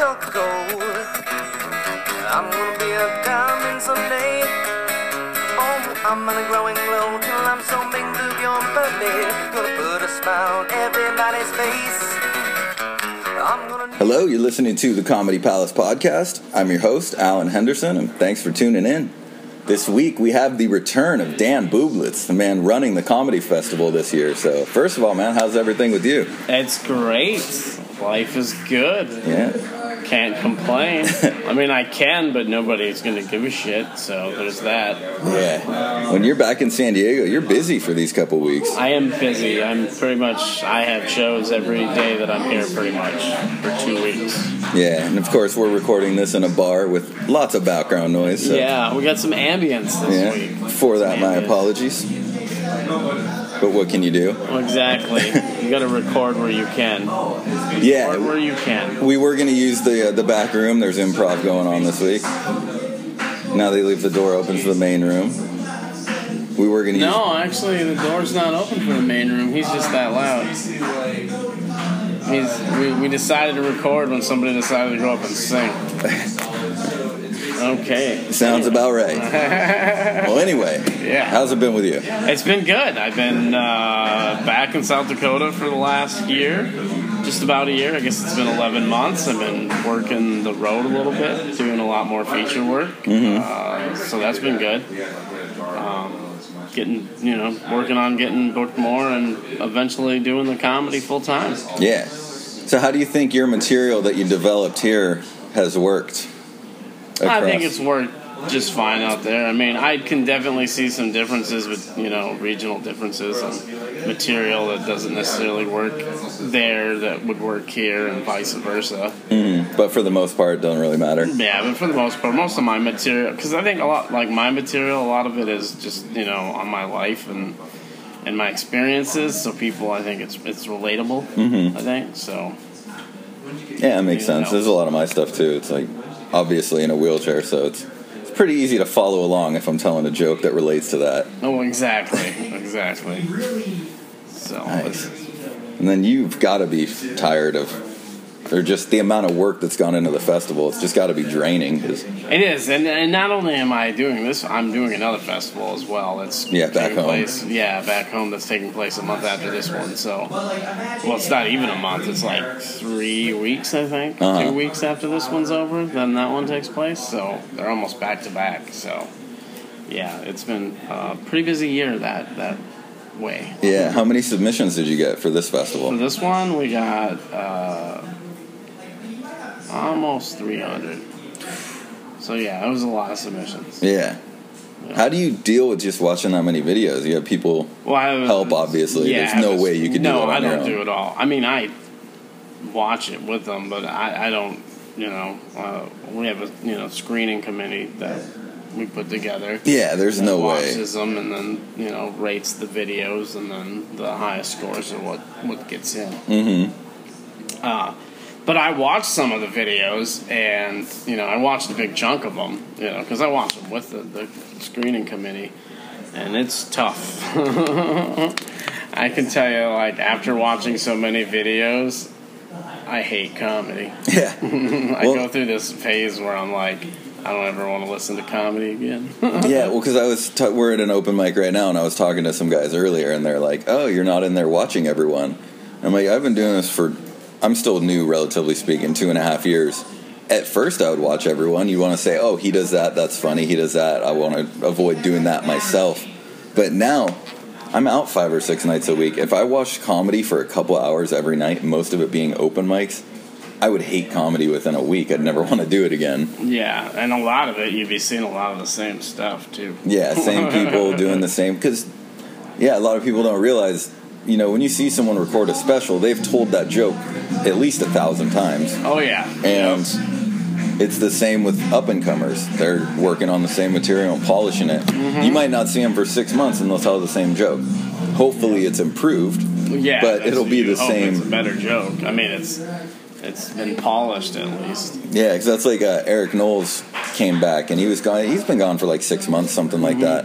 struck gold. I'm gonna be a diamond someday. Oh, I'm on a growing glow till I'm so big to beyond perfect. Gonna put a smile on everybody's face. Hello, you're listening to the Comedy Palace podcast. I'm your host, Alan Henderson, and thanks for tuning in. This week we have the return of Dan Bublitz, the man running the comedy festival this year. So, first of all, man, how's everything with you? It's great. Life is good. Yeah. Can't complain. I mean, I can, but nobody's going to give a shit, so there's that. Yeah. When you're back in San Diego, you're busy for these couple weeks. I am busy. I'm pretty much, I have shows every day that I'm here pretty much for two weeks. Yeah, and of course we're recording this in a bar with lots of background noise. So, Yeah, we got some ambience this yeah. week. For that, my apologies. But what can you do? Well, exactly. you got to record where you can. Record Yeah, where you can. we were going to use the uh, the back room. There's improv going on this week. Now they leave the door open for the main room. We were going to use No, actually, the door's not open for the main room. He's just that loud. He's, we, we decided to record when somebody decided to go up and sing. Okay. Sounds about right. well, anyway, Yeah. how's it been with you? It's been good. I've been uh, back in South Dakota for the last year, just about a year. I guess it's been 11 months. I've been working the road a little bit, doing a lot more feature work. Uh, so that's been good. Um, getting, you know, working on getting booked more and eventually doing the comedy full time. Yeah. So, how do you think your material that you developed here has worked? I think it's worked just fine out there. I mean, I can definitely see some differences with you know regional differences and material that doesn't necessarily work there that would work here, and vice versa. Mm, but for the most part, it doesn't really matter. Yeah, but for the most part, most of my material, because I think a lot like my material, a lot of it is just you know on my life and and my experiences. So people, I think it's it's relatable. Mm-hmm. I think so. Yeah, it makes sense. know. There's a lot of my stuff too. It's like obviously in a wheelchair, so it's it's pretty easy to follow along if I'm telling a joke that relates to that. Oh, exactly, exactly. So. Nice. And then you've got to be tired of, or just the amount of work that's gone into the festival. It's just got to be draining. 'cause- It is, and, and not only am I doing this, I'm doing another festival as well. That's Yeah, back home. Place, yeah, back home. That's taking place a month after this one. So, well, it's not even a month. It's like three weeks, I think. Uh-huh. Two weeks after this one's over, then that one takes place. So they're almost back to back. So, yeah, it's been a pretty busy year that that way. yeah. How many submissions did you get for this festival? For this one, we got uh, almost 300. So yeah, it was a lot of submissions. Yeah. How do you deal with just watching that many videos? You have people. Well, I, Help, obviously. Yeah, There's no but- way you could do no, it on I don't own. do it all. I mean, I watch it with them, but I, I don't. You know, uh, we have a you know screening committee that we put together. Yeah, there's no way. watches them and then you know rates the videos and then the highest scores are what what gets in. Mm-hmm. Uh, but I watched some of the videos, and you know, I watched a big chunk of them, you know, because I watched them with the, the screening committee, and it's tough. I can tell you, like after watching so many videos, I hate comedy. Yeah. I Well- go through this phase where I'm like, I don't ever want to listen to comedy again. Yeah, well, because I was t- we're at an open mic right now, and I was talking to some guys earlier, and they're like, "Oh, you're not in there watching everyone." I'm like, "I've been doing this for, I'm still new, relatively speaking, two and a half years." At first, I would watch everyone. You want to say, "Oh, he does that. That's funny. He does that." I want to avoid doing that myself. But now, I'm out five or six nights a week. If I watched comedy for a couple hours every night, most of it being open mics, I would hate comedy within a week. I'd never want to do it again. yeah, and a lot of it, you'd be seeing a lot of the same stuff too. Yeah, same people doing the same. Because, yeah, a lot of people don't realize, you know, when you see someone record a special, they've told that joke at least a thousand times. Oh yeah, And it's the same with up and comers. They're working on the same material and polishing it. Mm-hmm. You might not see them for six months and they'll tell the same joke. Hopefully, it's improved. Yeah, but it'll be the hope It's a same. better joke. I mean, it's it's been polished at least. Yeah, because that's like uh, Eric Knowles came back and he was gone. He's been gone for like six months, something Mm-hmm. like that.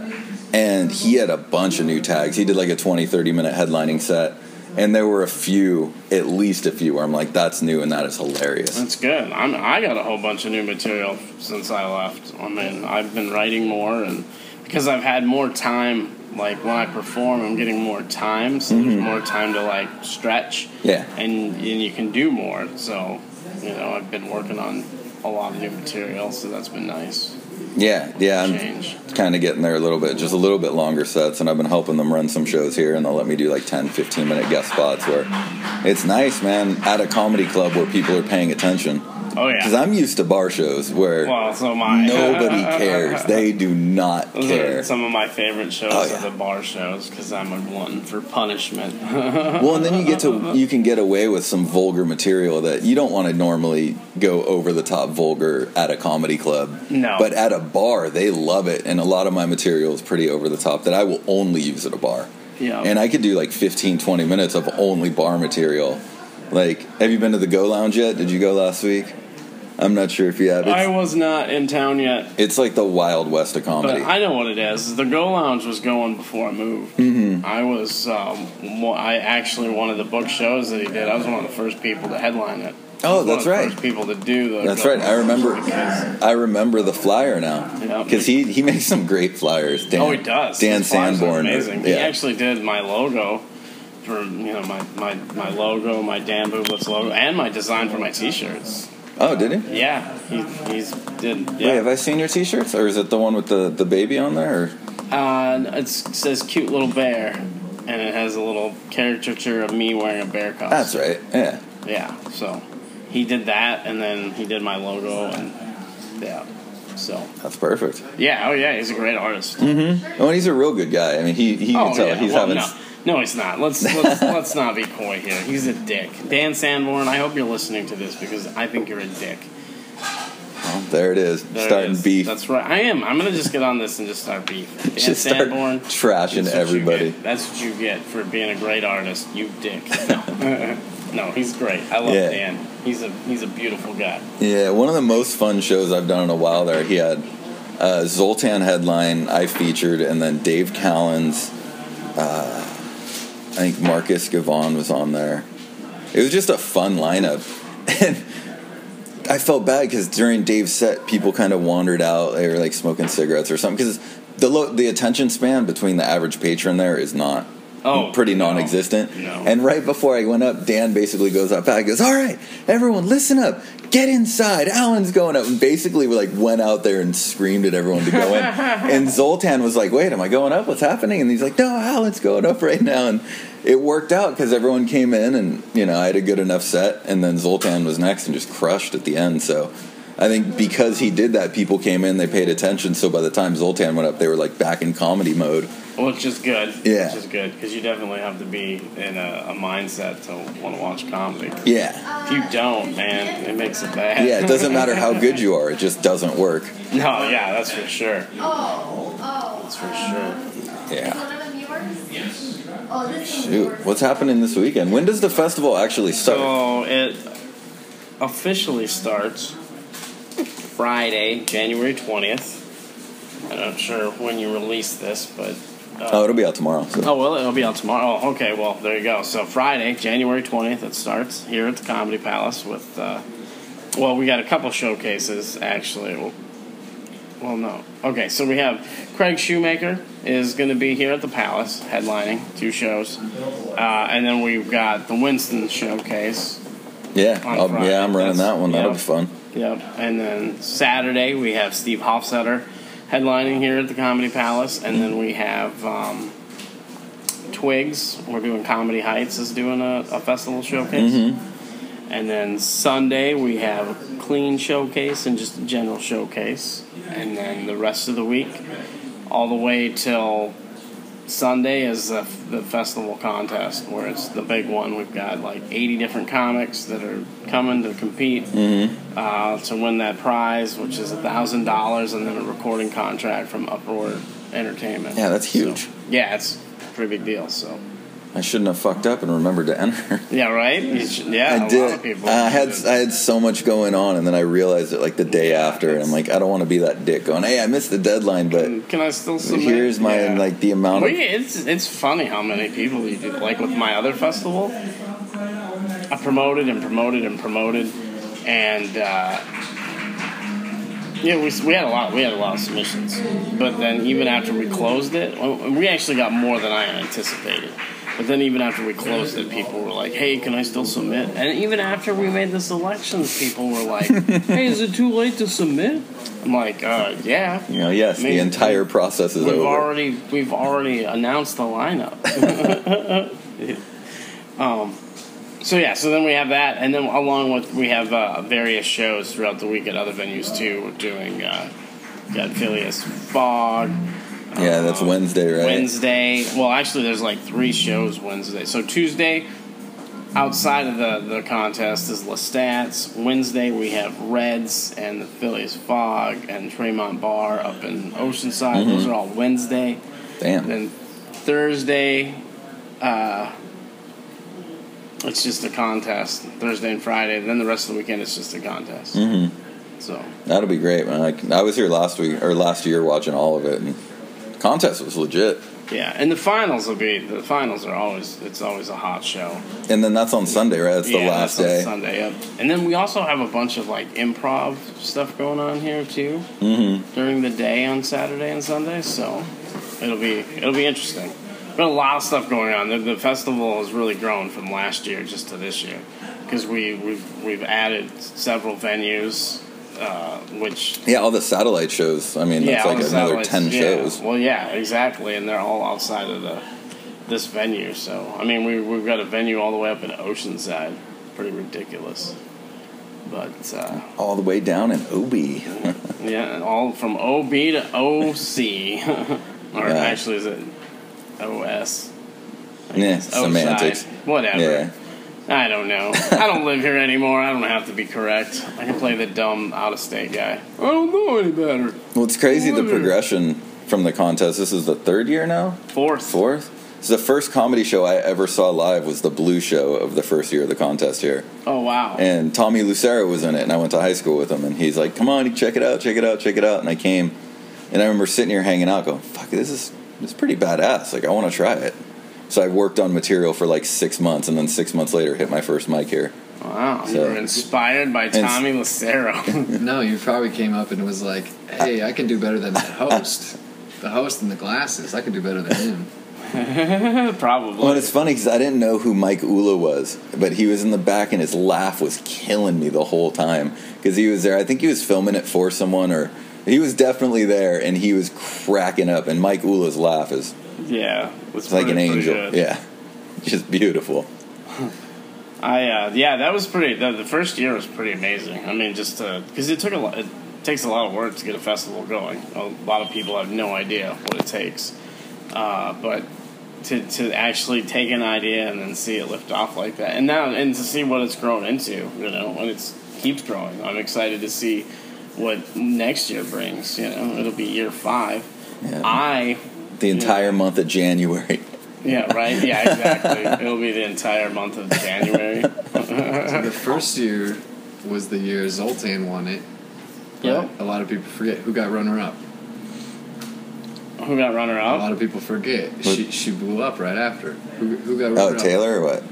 And he had a bunch of new tags. He did like a 20, 30 minute headlining set. and there were a few, at least a few, where I'm like, that's new and that is hilarious. That's good. I'm, I got a whole bunch of new material since I left. I mean, I've been writing more, and because I've had more time, like when I perform, I'm getting more time, so there's more time to like stretch, Mm-hmm. Yeah. and and you can do more. So, you know, I've been working on a lot of new material, so that's been nice. Yeah, yeah, I'm kind of getting there a little bit, just a little bit longer sets, and I've been helping them run some shows here, and they'll let me do like 10, 15 minute guest spots where it's nice, man, at a comedy club where people are paying attention. Oh yeah, Because. I'm used to bar shows where Well, so nobody cares. They do not Those care. are some of my favorite shows Oh, are the bar shows because I'm a glutton for punishment. Well, and then you get to you can get away with some vulgar material that you don't want to normally go over the top vulgar at a comedy club. No. But at a bar, they love it, and a lot of my material is pretty over the top that I will only use at a bar. yeah. And I could do like 15, 20 minutes of only bar material. Like, have you been to the Go Lounge yet? Did you go last week? I'm not sure if you have. I was not in town yet, it's like the Wild West of comedy. but I know what it is. The Go Lounge was going before I moved. Mm-hmm. I was, um, I actually one of the book shows that he did. I was one of the first people to headline it. Oh, that's of the right. First people to do. That's right. I remember. because- I remember the flyer now Yeah. because he he makes some great flyers. Dan, oh, he does. Dan His Sanborn. amazing. He Yeah. actually did my logo for you know my my, my logo, my Dan Bublitz logo, and my design for my T-shirts. Oh, did he? Yeah, he he's did. Wait, Yeah. have I seen your T-shirts, or is it the one with the, the baby on there? Or? Uh, it says "cute little bear," and it has a little caricature of me wearing a bear costume. That's right. Yeah. Yeah. So he did that, and then he did my logo, and yeah. So That's perfect. yeah, oh yeah, he's a great artist. Mm-hmm. Oh, and he's a real good guy. I mean, he he Oh can tell yeah, he's well, having. no, no, he's not. Let's let's let's not be coy here. He's a dick. Dan Sanborn, I hope you're listening to this because I think you're a dick. Oh, there it is. There it Starting is. beef. That's right. I am. I'm gonna just get on this and just start beef. Dan Just start Sanborn. trashing That's what you everybody. That's what you get for being a great artist, you dick. No, no, he's great. I love Yeah. Dan. He's a he's a beautiful guy. Yeah, one of the most fun shows I've done in a while. There, he had uh, Zoltan headline. I featured, and then Dave Callens. Uh, I think Marcus Gavon was on there. It was just a fun lineup, and I felt bad because during Dave's set, people kind of wandered out. They were like smoking cigarettes or something. Because the lo- the attention span between the average patron there is not Oh, pretty non-existent. No. And right before I went up, Dan basically goes up back, goes, "All right, everyone, listen up, get inside." Alan's going up, and basically we like went out there and screamed at everyone to go in. and Zoltan was like, "Wait, am I going up? What's happening?" And he's like, "No, Alan's going up right now." And it worked out because everyone came in, and you know I had a good enough set, and then Zoltan was next and just crushed at the end. So. I think because he did that, people came in, they paid attention. So by the time Zoltan went up, they were like back in comedy mode. Which is good. Yeah. Which is good because you definitely have to be in a, a mindset to want to watch comedy. Yeah, If you don't, man, it makes it bad. Yeah, it doesn't matter how good you are; it just doesn't work. No, yeah, that's for sure. Oh, oh. That's for sure. Um, yeah. One of them yours? Oh, this one's Shoot, what's happening this weekend? When does the festival actually start? So it officially starts Friday, January 20th. I'm not sure when you release this, but. oh, it'll be out tomorrow. So. Oh, well, it'll be out tomorrow. Oh, okay, well, there you go. So Friday, January 20th, it starts here at the Comedy Palace with. Uh, well, we got a couple showcases, actually. Well, well, no. Okay, so we have Craig Shoemaker is going to be here at the Palace, headlining two shows. Uh, and then we've got the Winston Showcase. yeah, on I'll- Friday. yeah, I'm running That's- that one. That'll yeah. be fun. Yep. And then Saturday we have Steve Hofstetter headlining here at the Comedy Palace, and then we have um, Twiggs. We're doing Comedy Heights is doing a, a festival showcase. Mm-hmm. And then Sunday we have a clean showcase and just a general showcase, and then the rest of the week, all the way till Sunday is the, the festival contest where it's the big one. We've got like 80 different comics that are coming to compete Mm-hmm. uh, to win that prize, which is thousand dollars, and then a recording contract from Uproar Entertainment. Yeah, that's huge. So, yeah, it's a pretty big deal. So I shouldn't have fucked up and remembered to enter. Yeah, right. Should- yeah, I a lot did. of people. I had. I had so much going on, and then I realized it like the day Yeah, after, and I'm like, I don't want to be that dick going, "Hey, I missed the deadline," but Can I still submit? here's my Yeah. like the amount Well, of yeah, it's it's funny how many people you do. Like with my other festival, I promoted and promoted and promoted, and uh, yeah, we, we had a lot. We had a lot of submissions, but then even after we closed it, we actually got more than I anticipated. But then even after we closed it, people were like, "Hey, can I still submit?" And even after we made the selections, people were like, "Hey, is it too late to submit?" I'm like, uh, "Yeah." you know, yes, the entire process is We've over. already we've already announced the lineup. um, so yeah, so then we have that, and then along with we have uh, various shows throughout the week at other venues too. We're doing uh, got Phileas Fogg. Yeah, that's um, Wednesday, right? Wednesday. Well, actually, there's like three shows Wednesday. So Tuesday, outside of the, the contest, is Lestats. Wednesday, we have Reds and the Phileas Fogg and Tremont Bar up in Oceanside. Mm-hmm. Those are all Wednesday. Damn. Then Thursday, uh, it's just a contest. Thursday and Friday. Then the rest of the weekend, it's just a contest. hmm So That'll be great, man. Like, I was here last week or last year watching all of it, and contest was legit. yeah, and the finals will be the finals are always it's always a hot show. And then that's on Sunday, right? That's the Yeah, last that's on day. Sunday, yep. And then we also have a bunch of like improv stuff going on here too Mm-hmm. during the day on Saturday and Sunday. So it'll be it'll be interesting. But a lot of stuff going on. The, the festival has really grown from last year just to this year because we we've we've added several venues, uh, which Yeah, all the satellite shows. I mean, yeah, that's like another ten yeah. shows. Well, yeah, exactly, and they're all outside of the this venue. So I mean, we we've got a venue all the way up in Oceanside, pretty ridiculous. But uh, All the way down in OB. yeah, all from OB to OC, or Yeah. actually is it OS? I Yeah, guess. semantics. Whatever. yeah. I don't know. I don't live here anymore. I don't have to be correct. I can play the dumb out of state guy. I don't know any better. Well, it's crazy the progression from the contest. This is the third year now, Fourth. fourth. So the first comedy show I ever saw live was the Blue Show of the first year of the contest here, Oh wow. and Tommy Lucero was in it, and I went to high school with him, and he's like, "Come on, check it out, check it out, check it out," and I came, and I remember sitting here hanging out, going, "Fuck, this is this is pretty badass. Like, I want to try it." So I worked on material for like six months, and then six months later, hit my first mic here. Wow, you were inspired by Tommy Lucero. No, you probably came up and was like, "Hey, I can do better than that host. the host in the glasses. I can do better than him." Probably. Well, it's funny because I didn't know who Mike Ula was, but he was in the back and his laugh was killing me the whole time because he was there. I think he was filming it for someone, or he was definitely there, and he was cracking up. And Mike Ula's laugh is yeah, it's like an angel. good. Yeah, just beautiful. I uh, yeah, that was pretty. The, the first year was pretty amazing. I mean, just because it took a lot. It takes a lot of work to get a festival going. A lot of people have no idea what it takes, uh, but to to actually take an idea and then see it lift off like that, and now and to see what it's grown into, you know, when it's keeps growing. I'm excited to see what next year brings. You know, it'll be year five. Yeah. I The entire month of January. yeah right yeah exactly. It'll be the entire month of January. So the first year was the year Zoltan won it. but Yep. A lot of people forget who got runner up. Who got runner up? A lot of people forget. She she blew up right after. Who, who got runner Oh, up? Taylor or what?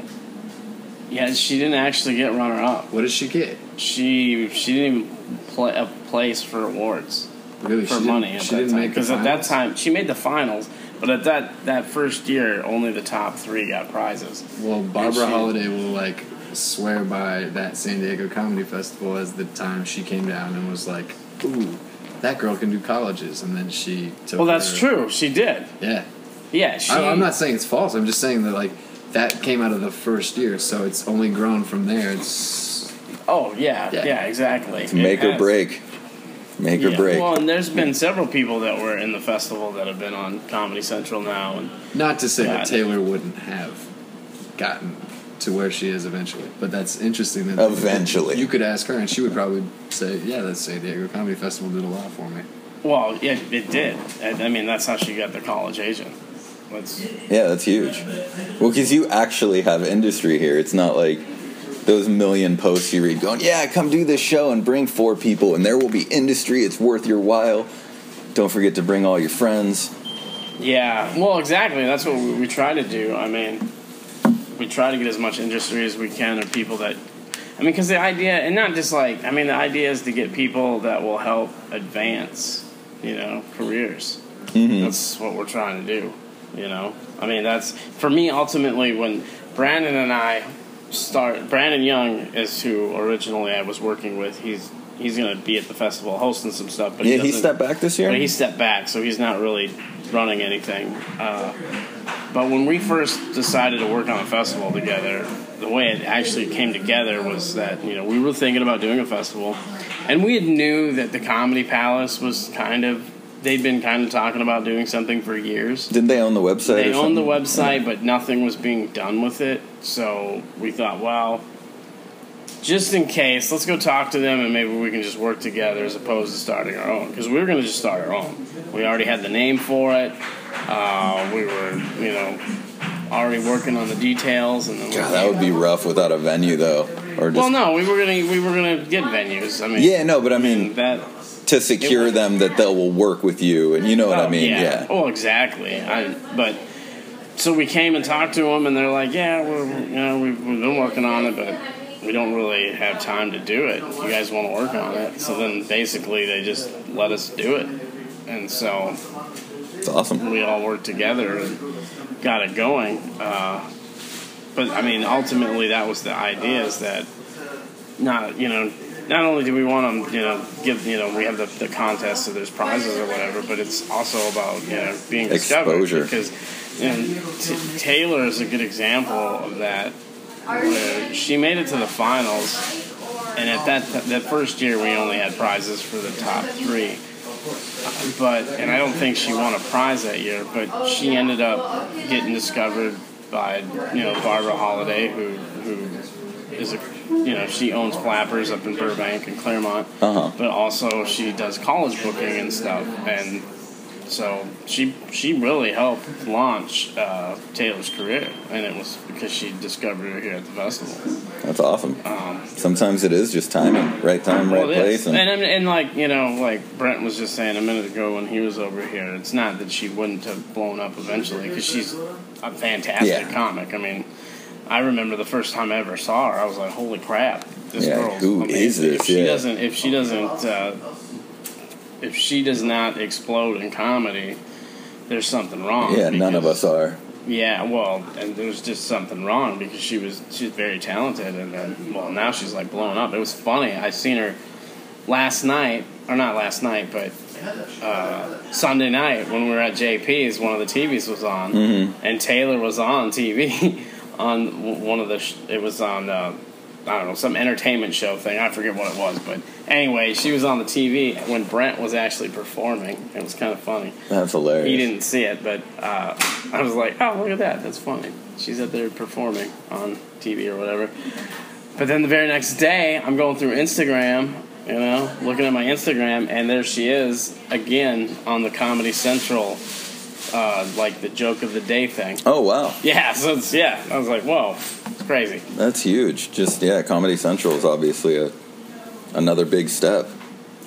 Yeah, she didn't actually get runner up. What did she get? She she didn't even play a uh, place for awards Really? for she money Didn't, at she that didn't time make because at that time she made the finals, but at that that first year only the top three got prizes. Well, Barbara she- Holliday will like swear by that San Diego Comedy Festival as the time she came down and was like, "Ooh, that girl can do colleges," and then she took. Well, that's her- true. She did. Yeah, Yeah, she. I, I'm not saying it's false. I'm just saying that like that came out of the first year, so it's only grown from there. It's Oh yeah, yeah, Yeah. exactly. It's make It or has. break. Make Yeah. or break. Well, and there's been several people that were in the festival that have been on Comedy Central now, and not to say Yeah. that Taylor wouldn't have gotten to where she is eventually, but that's interesting. That Eventually. you could ask her, and she would probably say, "Yeah, that San Diego Comedy Festival did a lot for me." well, yeah, it did. I, I mean, that's how she got the college agent. That's Yeah, that's huge. Well, because you actually have industry here. It's not like those million posts you read going, yeah, come do this show and bring four people, and there will be industry. It's worth your while. Don't forget to bring all your friends. Yeah, well, exactly. That's what we, we try to do. I mean, we try to get as much industry as we can of people that. I mean, because the idea, and not just like, I mean, the idea is to get people that will help advance, you know, careers. Mm-hmm. That's what we're trying to do, you know. I mean, that's for me. Ultimately, when Brandon and I start, Brandon Young is who originally I was working with. He's he's going to be at the festival hosting some stuff, but Yeah, he doesn't- stepped back this year. but he stepped back, so he's not really running anything. Uh, but when we first decided to work on a festival together, the way it actually came together was that you know we were thinking about doing a festival, and we had knew that the Comedy Palace was kind of they'd been kind of talking about doing something for years. Didn't they own the website? They owned the website, but nothing was being done with it. So we thought, well, just in case, let's go talk to them and maybe we can just work together as opposed to starting our own. Because we were going to just start our own. We already had the name for it. Uh, we were, you know, already working on the details, and then God, that would be rough without a venue, though. Or just well, no, we were gonna we were gonna get venues. I mean, yeah, no, but I mean that to secure them that they will work with you, and you know what I Oh, mean. Yeah. Yeah. Oh, exactly. I, but so we came and talked to them, and they're like, "Yeah, we're you know we've, we've been working on it, but we don't really have time to do it. You guys want to work on it?" So then basically they just let us do it, and so It's awesome. we all worked together and got it going. Uh, but I mean, ultimately, that was the idea: is that not you know. Not only do we want to, you know, give, you know, we have the, the contest, so there's prizes or whatever, but it's also about, you know, being discovered. Because, you know, T- Taylor is a good example of that. Where she made it to the finals, and at that that first year, we only had prizes for the top three but and I don't think she won a prize that year, but she ended up getting discovered by you know Barbara Holliday, who who is a you know she owns Flappers up in Burbank and Claremont, Uh-huh. but also she does college booking and stuff, and so she she really helped launch uh, Taylor's career, and it was because she discovered her here at the festival. That's awesome. Um, Sometimes it is just timing, right time, right well, it place, and, And, and and like you know, like Brent was just saying a minute ago when he was over here, it's not that she wouldn't have blown up eventually because she's a fantastic Yeah. comic. I mean, I remember the first time I ever saw her, I was like, "Holy crap, this Yeah, girl's who amazing." is this? If she Yeah. doesn't, if she doesn't, uh, if she does not explode in comedy, there's something wrong. yeah, none of us are. yeah, well, and there's just something wrong because she was she's very talented, and then well now she's like blowing up. It was funny. I seen her last night, or not last night, but uh, Sunday night when we were at JP's. One of the TVs was on, and Taylor was on TV on one of the. Sh- it was on. Uh, I don't know some entertainment show thing. I forget what it was, but anyway, she was on the TV when Brent was actually performing. It was kind of funny. That's hilarious. He didn't see it, but uh, I was like, "Oh, look at that! That's funny." She's up there performing on TV or whatever. But then the very next day, I'm going through Instagram, you know, looking at my Instagram, and there she is again on the Comedy Central, uh, like the joke of the day thing. Oh wow, Yeah, so it's yeah. I was like, "Whoa, it's crazy." that's huge. Just yeah, Comedy Central is obviously a another big step.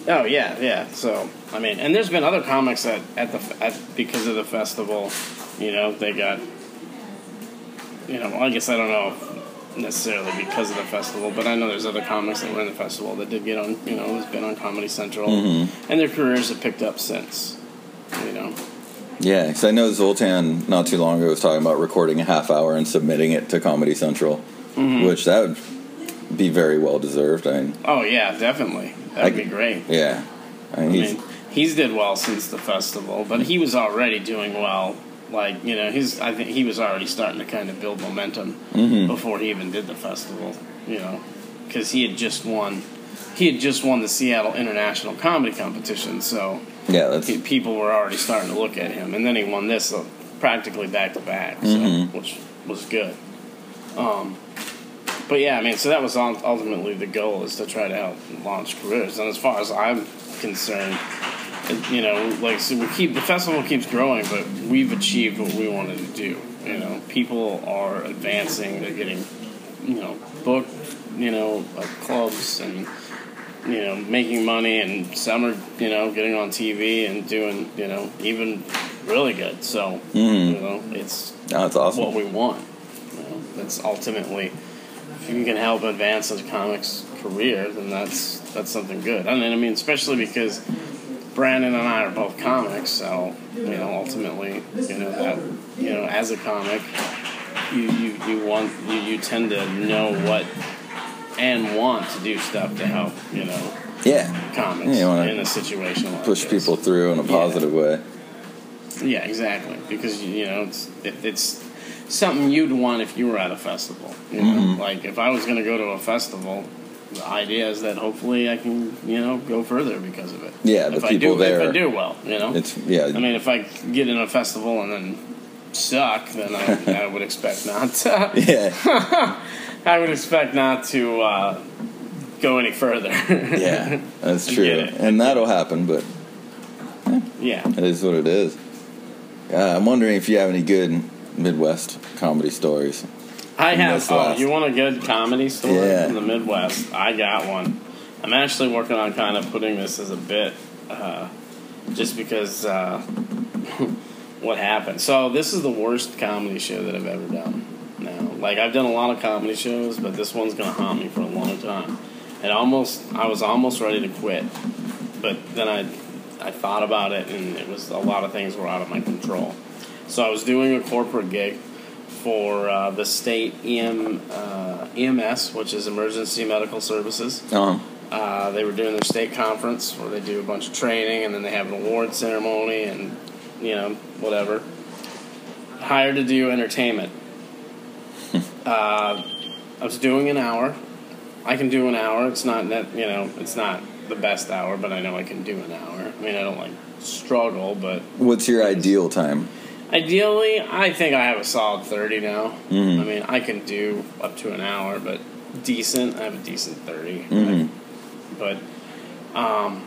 Oh yeah, yeah. So I mean, and there's been other comics that at the at, because of the festival, you know, they got. You know, well, I guess I don't know necessarily because of the festival, but I know there's other comics that were in the festival that did get on. You know, has been on Comedy Central, and their careers have picked up since. You know. Yeah, because I know Zoltan not too long ago was talking about recording a half hour and submitting it to Comedy Central, Mm-hmm. which that would be very well deserved. I mean, Oh yeah, definitely. That would I- be great. yeah, I mean, I he's mean, he's did well since the festival, but he was already doing well. Like you know, he's I think he was already starting to kind of build momentum Mm-hmm. before he even did the festival. You know, because he had just won. He had just won the Seattle International Comedy Competition, so yeah, he, people were already starting to look at him. And then he won this uh, practically back to back, Mhm. which was good. Um, but yeah, I mean, so that was ultimately the goal is to try to help launch careers. And as far as I'm concerned, you know, like so we keep the festival keeps growing, but we've achieved what we wanted to do. You know, people are advancing; they're getting, you know, booked, you know, clubs and you know making money, and some are you know getting on TV and doing you know even really good. So Mhm. you know, it's that's awesome. what we want. You know, that's ultimately if you can help advance a comics career, then that's that's something good. I mean, I mean, especially because Brandon and I are both comics, so you know, ultimately, you know that you know, as a comic, you you, you want you, you tend to know what and want to do stuff to help you know yeah. comics Yeah, in a situation like Push this. people through in a positive way. Yeah, exactly. Because you know, it's it, it's something you'd want if you were at a festival. You know, Mhm. like if I was going to go to a festival, the idea is that hopefully I can you know go further because of it. Yeah, the if I do, there- If I do well, you know. It's yeah. I mean, if I get in a festival and then suck, then I, I would expect not. To, yeah. I would expect not to uh, go any further. Yeah. That's true. And that'll happen, but yeah. it is what it is. Uh, I'm wondering if you have any good Midwest comedy stories. I have. Oh, you want a good comedy story Yeah. from the Midwest? I got one. I'm actually working on kind of putting this as a bit, uh, just because uh, what happened. So this is the worst comedy show that I've ever done. Now, like I've done a lot of comedy shows, but this one's gonna haunt me for a long time. And almost, I was almost ready to quit, but then I, I thought about it, and it was a lot of things were out of my control. So I was doing a corporate gig for uh, the state EM, uh, EMS, which is Emergency Medical Services. Um, Uh, they were doing their state conference where they do a bunch of training and then they have an award ceremony and, you know, whatever. Hired to do entertainment. uh, I was doing an hour. I can do an hour. It's not that, you know, it's not the best hour, but I know I can do an hour. I mean, I don't like struggle, but what's your ideal time? Ideally, I think I have a solid 30 now. Mhm. I mean, I can do up to an hour, but decent. I have a decent 30. Mhm. But, um,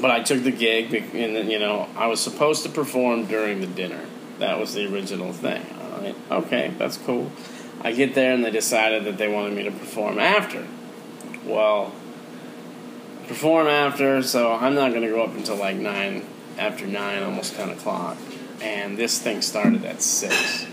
but I took the gig, and then, you know, I was supposed to perform during the dinner. That was the original thing. Okay, that's cool. I get there, and they decided that they wanted me to perform after. Well, perform after, so I'm not going to go up until like 9, after 9, almost 10 o'clock. And this thing started at 6.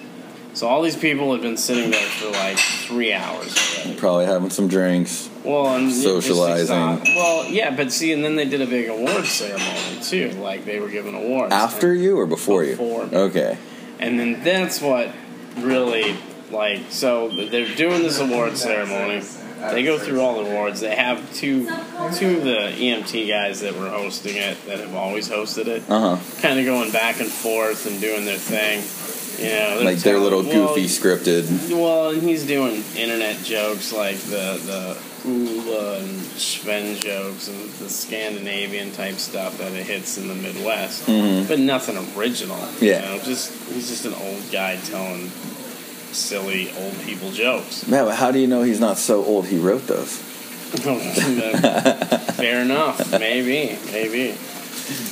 So all these people had been sitting there for like three hours already. Probably having some drinks. Well, and Socializing. Well, yeah, but see, and then they did a big award ceremony too. Like they were giving awards After you or before, Before you? me. Okay. And then that's what really like. So they're doing this award ceremony. They go through all the awards. They have two two of the EMT guys that were hosting it that have always hosted it, Uh huh. kind of going back and forth and doing their thing. You know, Like their little well, goofy scripted. well, and he's doing internet jokes like the the Ole and Sven jokes and the Scandinavian type stuff that it hits in the Midwest, Mhm. but nothing original. Yeah. you know, just he's just an old guy telling silly old people jokes. Man, but how do you know he's not so old he wrote those? Fair enough, maybe, maybe.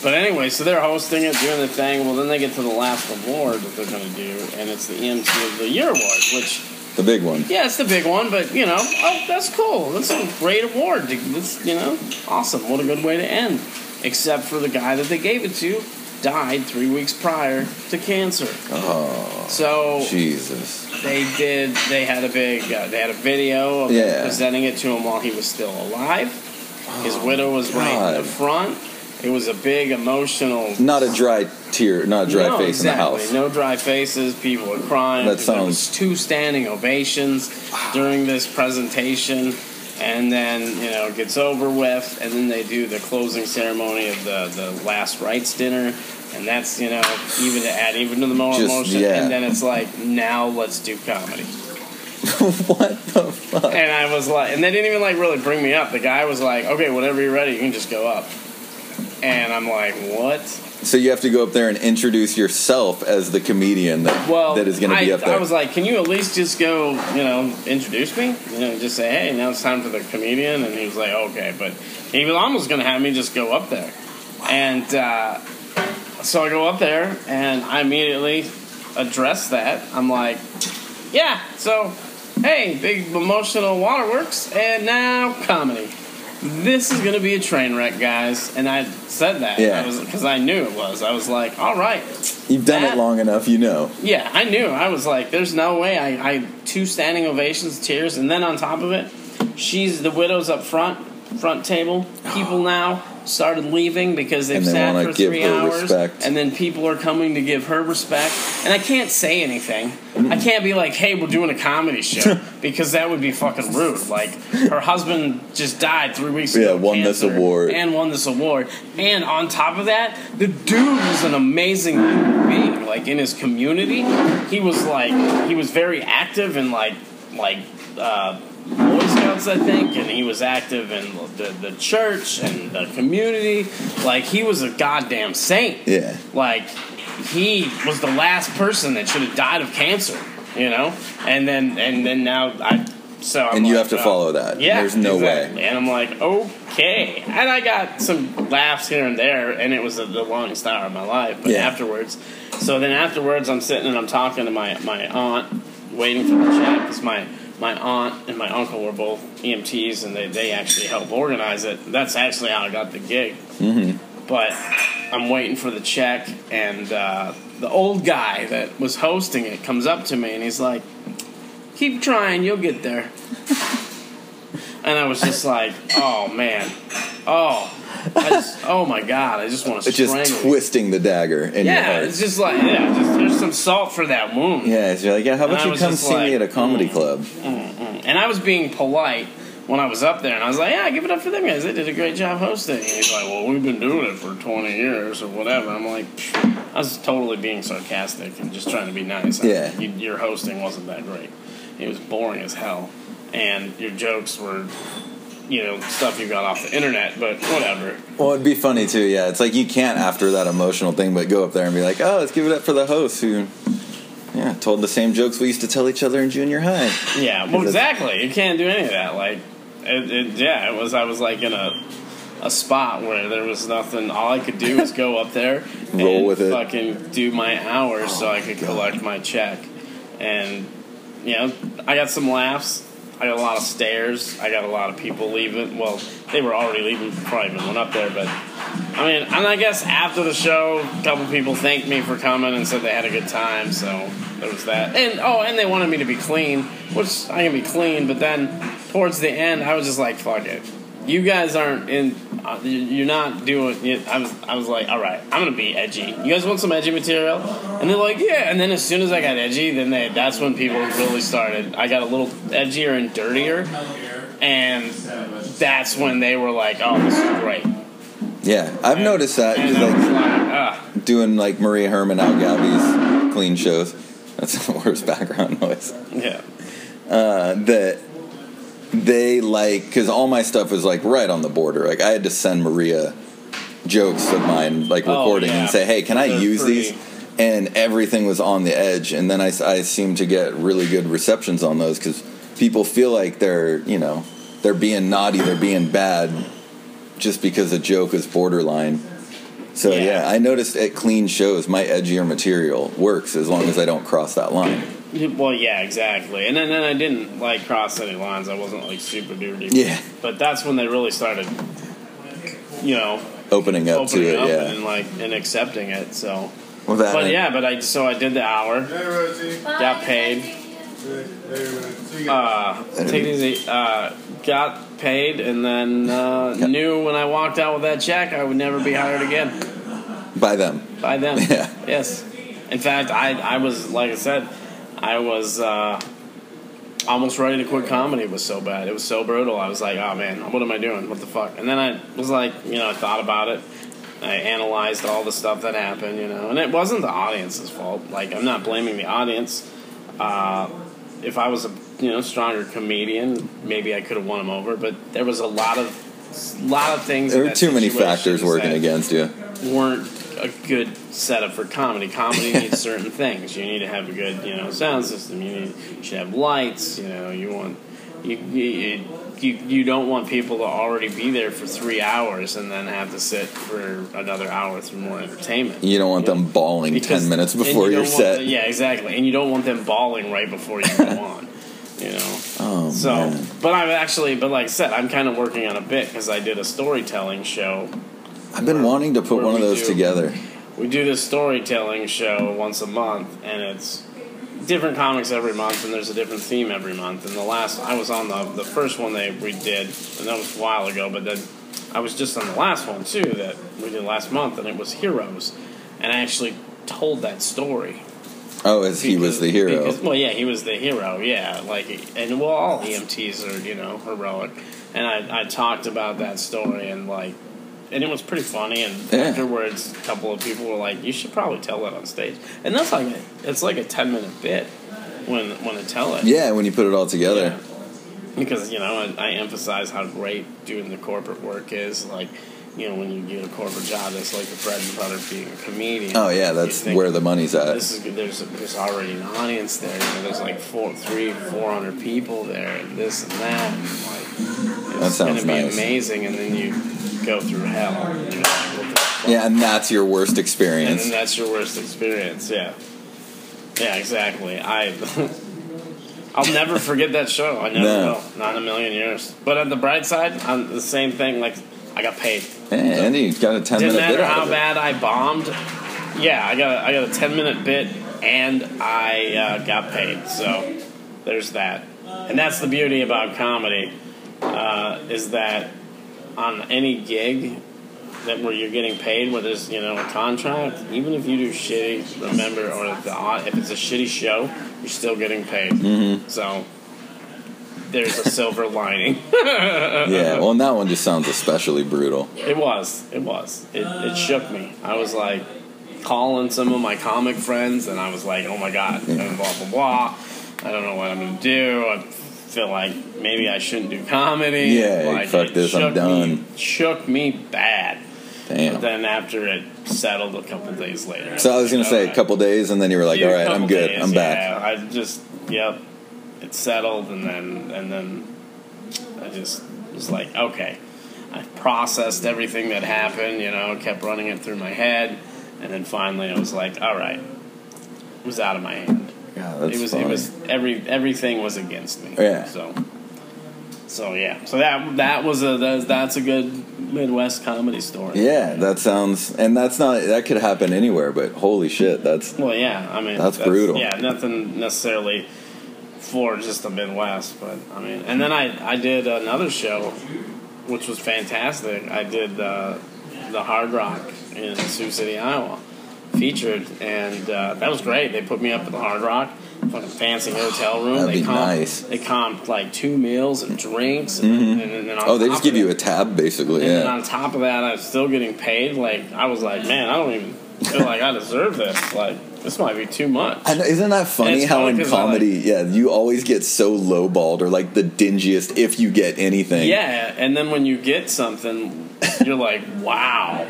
But anyway, so they're hosting it, doing the thing. Well, then they get to the last award that they're going to do, and it's the EMT of the Year award, which The big one. Yeah, it's the big one, but you know, oh, that's cool. That's a great award. That's you know, awesome. What a good way to end. Except for the guy that they gave it to died three weeks prior to cancer. Oh, So Jesus. they did. They had a big. Uh, they had a video of Yeah. presenting it to him while he was still alive. His widow was right in the front. It was a big emotional. Not a dry tear, not a dry no, face exactly. in the house. No dry faces. People were crying. That There was sounds- two standing ovations during this presentation, and then you know it gets over with, and then they do the closing ceremony of the the last rites dinner, and that's you know even to add even to the more Just- emotion, yeah. and then it's like now let's do comedy, what the fuck? and I was like, and they didn't even like really bring me up. The guy was like, okay, whenever you're ready, you can just go up, and I'm like, what? So you have to go up there and introduce yourself as the comedian that, Well, that is going to be I, up there. I was like, can you at least just go, you know, introduce me? You know, just say, hey, now it's time for the comedian. And he was like, okay. But he was almost going to have me just go up there. And uh, so I go up there and I immediately address that. I'm like, yeah, so, hey, big emotional waterworks, and now comedy. This is going to be a train wreck, guys. And I said that Yeah. because I knew it was. I was like, all right. You've done That- it long enough, you know. Yeah, I knew. I was like, there's no way. I, I two standing ovations, tears, and then on top of it, she's the widows up front, front table. People oh. now started leaving because they've And they sat for three hours, respect. and then people are coming to give her respect. And I can't say anything. Mm. I can't be like, "Hey, we're doing a comedy show," because that would be fucking rude. Like her husband just died three weeks Yeah, ago. won this award. and won this award. And on top of that, the dude was an amazing human being. Like in his community, he was like he was very active in like like uh, Boy Scouts, I think, and he was active in the the church and the community. Like he was a goddamn saint. Yeah. Like he was the last person that should have died of cancer. You know, and then and then now I. So I'm And you like, have to oh, follow that. Yeah, There's no exactly. way. And I'm like, okay. And I got some laughs here and there, and it was the the longest hour of my life. But Yeah. afterwards, so then afterwards, I'm sitting and I'm talking to my, my aunt, waiting for the check, because my, my aunt and my uncle were both EMTs, and they, they actually helped organize it. That's actually how I got the gig. Mm-hmm. But I'm waiting for the check, and uh, the old guy that was hosting it comes up to me, and he's like, keep trying, you'll get there. And I was just like, oh man, oh, just, oh my god, I just want to It's just twisting the dagger in your Yeah, heart. it's just like yeah, just, there's some salt for that wound. yeah, you're like, yeah, how about I you come see me at a comedy mm. club? And I was being polite when I was up there, and I was like, yeah, give it up for them guys. They did a great job hosting. And he's like, well, we've been doing it for 20 years or whatever. I'm like. I was totally being sarcastic and just trying to be nice. Yeah. You, your hosting wasn't that great. It was boring as hell, and your jokes were. You know, stuff you got off the internet, but whatever. Well, it'd be funny too. Yeah, it's like you can't after that emotional thing, but go up there and be like, "Oh, let's give it up for the host who, yeah, told the same jokes we used to tell each other in junior high." Yeah, well, exactly. You can't do any of that. Like, it, it, yeah, it was. I was like in a a spot where there was nothing. All I could do was go up there, Roll and with it. fucking do my hours so I oh, could God. collect my check, and you know, I got some laughs. I got a lot of stares. I got a lot of people leaving. Well, they were already leaving before I even went up there, but. I mean, and I guess after the show, a couple people thanked me for coming and said they had a good time, so there was that. And oh, and they wanted me to be clean, which I can be clean, but then towards the end, I was just like, fuck it. You guys aren't in. Uh, you- you're not doing. You, I was. I was like, all right, I'm gonna be edgy. You guys want some edgy material? And they're like, yeah. And then as soon as I got edgy, then they. That's when people really started. I got a little edgier and dirtier, and that's when they were like, oh, this is great. Yeah, I've noticed that And because I was like like, doing like Maria Herman, Al Gabby's clean shows. That's the worst background noise. Yeah. Uh, that they like because all my stuff was like right on the border. Like I had to send Maria jokes of mine, like Oh, recording, yeah. and say, "Hey, can I They're use pretty- these?" And everything was on the edge. And then I, I seem to get really good receptions on those because people feel like they're you know they're being naughty, they're being bad, just because a joke is borderline. So Yeah. yeah, I noticed at clean shows my edgier material works as long as I don't cross that line. Well, yeah, exactly. And then, then I didn't like cross any lines. I wasn't like super duty. Yeah. But that's when they really started, you know, Opening up opening to it, up yeah. and like and accepting it. So, Well, that but yeah, but I so I did the hour, got paid. Hey, Rosie. Uh, take it easy. Uh, got paid, and then uh, Yeah. knew when I walked out with that check, I would never be hired again by them. by them. Yeah. Yes. In fact, I I was like I said, I was uh, almost ready to quit comedy. It was so bad. It was so brutal. I was like, oh man, what am I doing? What the fuck? And then I was like, you know, I thought about it. I analyzed all the stuff that happened, you know, and it wasn't the audience's fault. Like I'm not blaming the audience. Uh, if I was a you know stronger comedian, maybe I could have won them over. But there was a lot of a lot of things. There were too many factors working that- against you. Weren't a good setup for comedy. Comedy needs certain things. You need to have a good, you know, sound system. You need you should have lights. You know, you want you you, you you don't want people to already be there for three hours and then have to sit for another hour through more entertainment. You don't want them bawling Because- ten minutes before you your set. the- yeah, exactly. And you don't want them bawling right before you go on. You know. Oh So, man. but I'm actually, but like I said, I'm kind of working on a bit because I did a storytelling show. I've been wanting to put one of those do- together. We do this storytelling show once a month, and it's different comics every month, and there's a different theme every month. And the last, I was on the the first one they we did, and that was a while ago. But then I was just on the last one too that we did last month, and it was heroes, and I actually told that story. Oh, as he was the hero. because- well, yeah, he was the hero. Yeah, like, and well, all EMTs are you know heroic, and I I talked about that story and like, and it was pretty funny. And Yeah. afterwards, a couple of people were like, "You should probably tell that on stage," and that's like a, it's like a ten minute bit when when I tell it. yeah, when you put it all together. Because you know, I, I emphasize how great doing the corporate work is. Like, you know, when you get a corporate job, that's like the bread and butter of being a comedian. Oh yeah, that's think, where the money's at. this is. There's there's already an audience there. You know, there's like four, three, four hundred people there, and this and that. And like, That it's sounds gonna be nice. amazing, and then you go through hell. You're like, what the fuck? Yeah, and that's your worst experience. then that's your worst experience. Yeah, yeah, exactly. I. I'll never forget that show. I never No. will. Not in a million years. But on the bright side, on the same thing. Like I got paid. Hey, Andy got a ten Didn't minute bit matter out how bad I bombed. Yeah, I got a, I got a ten minute bit, and I uh, got paid. So there's that. And that's the beauty about comedy, uh, is that on any gig that where you're getting paid, where there's you know a contract, even if you do shitty, remember, or if, the, if it's a shitty show, you're still getting paid. Mm-hmm. So there's a silver lining. Yeah, well, and that one just sounds especially brutal. It was. It was. It, it shook me. I was like calling some of my comic friends, and I was like, "Oh my god!" And blah blah blah. I don't know what I'm gonna do. I feel like maybe I shouldn't do comedy. Yeah, like, fuck this, I'm done. Me, shook me bad. But Damn. then after it settled a couple days later. So I was gonna say a couple days, and then you were like, Few "All right, I'm good. days, I'm back." Yeah, I just yep, it settled, and then and then I just was like, okay, I processed everything that happened, you know, kept running it through my head, and then finally I was like, all right, it was out of my hand. Yeah, that's it was funny. it was every everything was against me. Yeah. So. So yeah, so that that was a that's, that's a good Midwest comedy story. Yeah, that sounds, and that's not that could happen anywhere, but holy shit, that's Well, yeah, I mean That's brutal. Yeah, nothing necessarily for just the Midwest, but I mean, and then I I did another show, which was fantastic. I did uh, the Hard Rock in Sioux City, Iowa, featured, and uh, that was great. They put me up at the Hard Rock, fucking fancy hotel room. That'd they be comped, nice. They comped like two meals and drinks, and, and, and then on oh, they just give you a tab basically. and then Yeah, on top of that, I'm still getting paid. Like I was like, man, I don't even feel like I deserve this. Like this might be too much. I isn't that funny how funny in I comedy, yeah, you always get so lowballed or like the dingiest if you get anything. Yeah, and then when you get something, you're like, wow.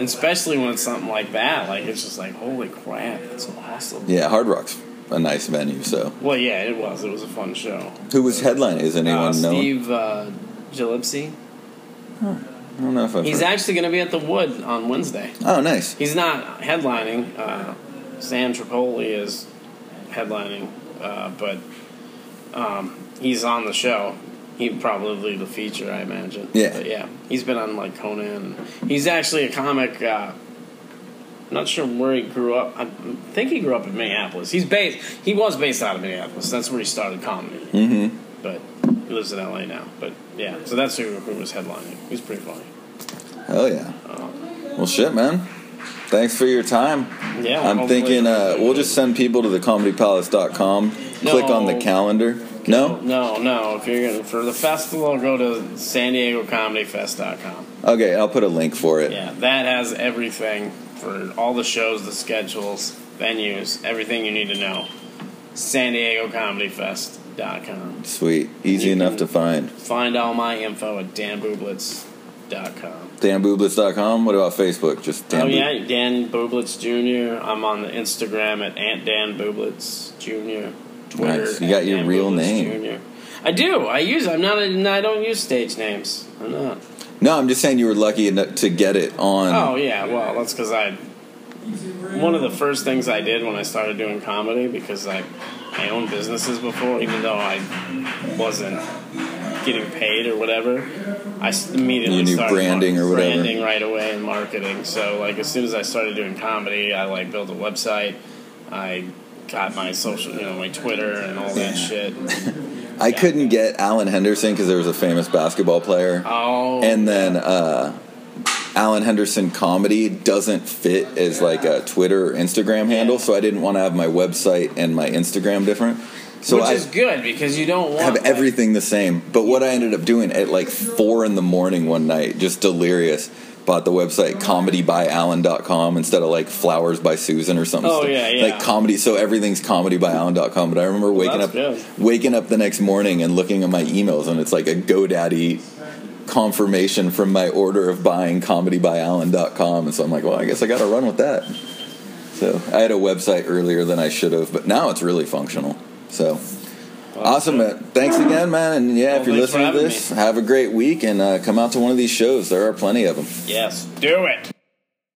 And especially when it's something like that, like it's just like, holy crap, that's awesome. yeah. Hard Rock's a nice venue. So, Well, yeah, it was. It was a fun show. who was headlining? Is anyone Uh, know? Steve uh, Gillespie. I don't know if I've He's heard. actually going to be at the Wood on Wednesday. Oh, nice. He's not headlining. Uh, Sam Tripoli is headlining, uh, but um, he's on the show. He'd probably the feature, I imagine. Yeah. But yeah. He's been on like Conan. He's actually a comic. Uh, I'm not sure where he grew up. I think he grew up in Minneapolis. He's based. He was based out of Minneapolis. That's where he started comedy. Mm-hmm. But he lives in LA now. But yeah, so that's who, who was headlining. He's pretty funny. Hell yeah. Uh, Well, shit, man. Thanks for your time. yeah. I'm thinking uh, we'll just send people to the comedypalace.com, click on the calendar. No? No, no. If you're gonna for the festival, go to San Diego Comedy Fest.com. Okay, I'll put a link for it. Yeah, that has everything for all the shows, the schedules, venues, everything you need to know. San Diego Comedy Fest.com. Sweet. Easy You enough to find. Find all my info at danbublitz.com. DanBooblitz.com. What about Facebook? Just Dan Oh yeah, Dan Bublitz Jr. I'm on the Instagram at Aunt Dan Bublitz Jr. Twitter. Nice. You got your Dan real name. Jr. I do. I use. I'm not. A, I don't use stage names. I'm not. No, I'm just saying you were lucky enough to get it on. Oh yeah. Well, that's because I. One of the first things I did when I started doing comedy because I I owned businesses before, even though I wasn't getting paid or whatever. I immediately You knew started branding or whatever. branding right away and marketing. So like as soon as I started doing comedy, I like built a website. I got my social, you know, my Twitter and all that shit. I couldn't get Alan Henderson because there was a famous basketball player. Oh, and then uh, Alan Henderson comedy doesn't fit as like a Twitter or Instagram handle, so I didn't want to have my website and my Instagram different. So which I is good because you don't want have like- everything the same. But what I ended up doing at like four in the morning one night, just delirious. Bought the website comedybyalan.com instead of like flowers by Susan or something. Oh, yeah, yeah. Like comedy, so everything's comedybyalan.com. But I remember waking that's up, good. waking up the next morning and looking at my emails, and it's like a GoDaddy confirmation from my order of buying comedybyalan.com. And so I'm like, well, I guess I got to run with that. So I had a website earlier than I should have, but now it's really functional. So awesome, man. Thanks again, man. And yeah, Well, if you're listening to this, have a great week and uh, come out to one of these shows. There are plenty of them. Yes, do it.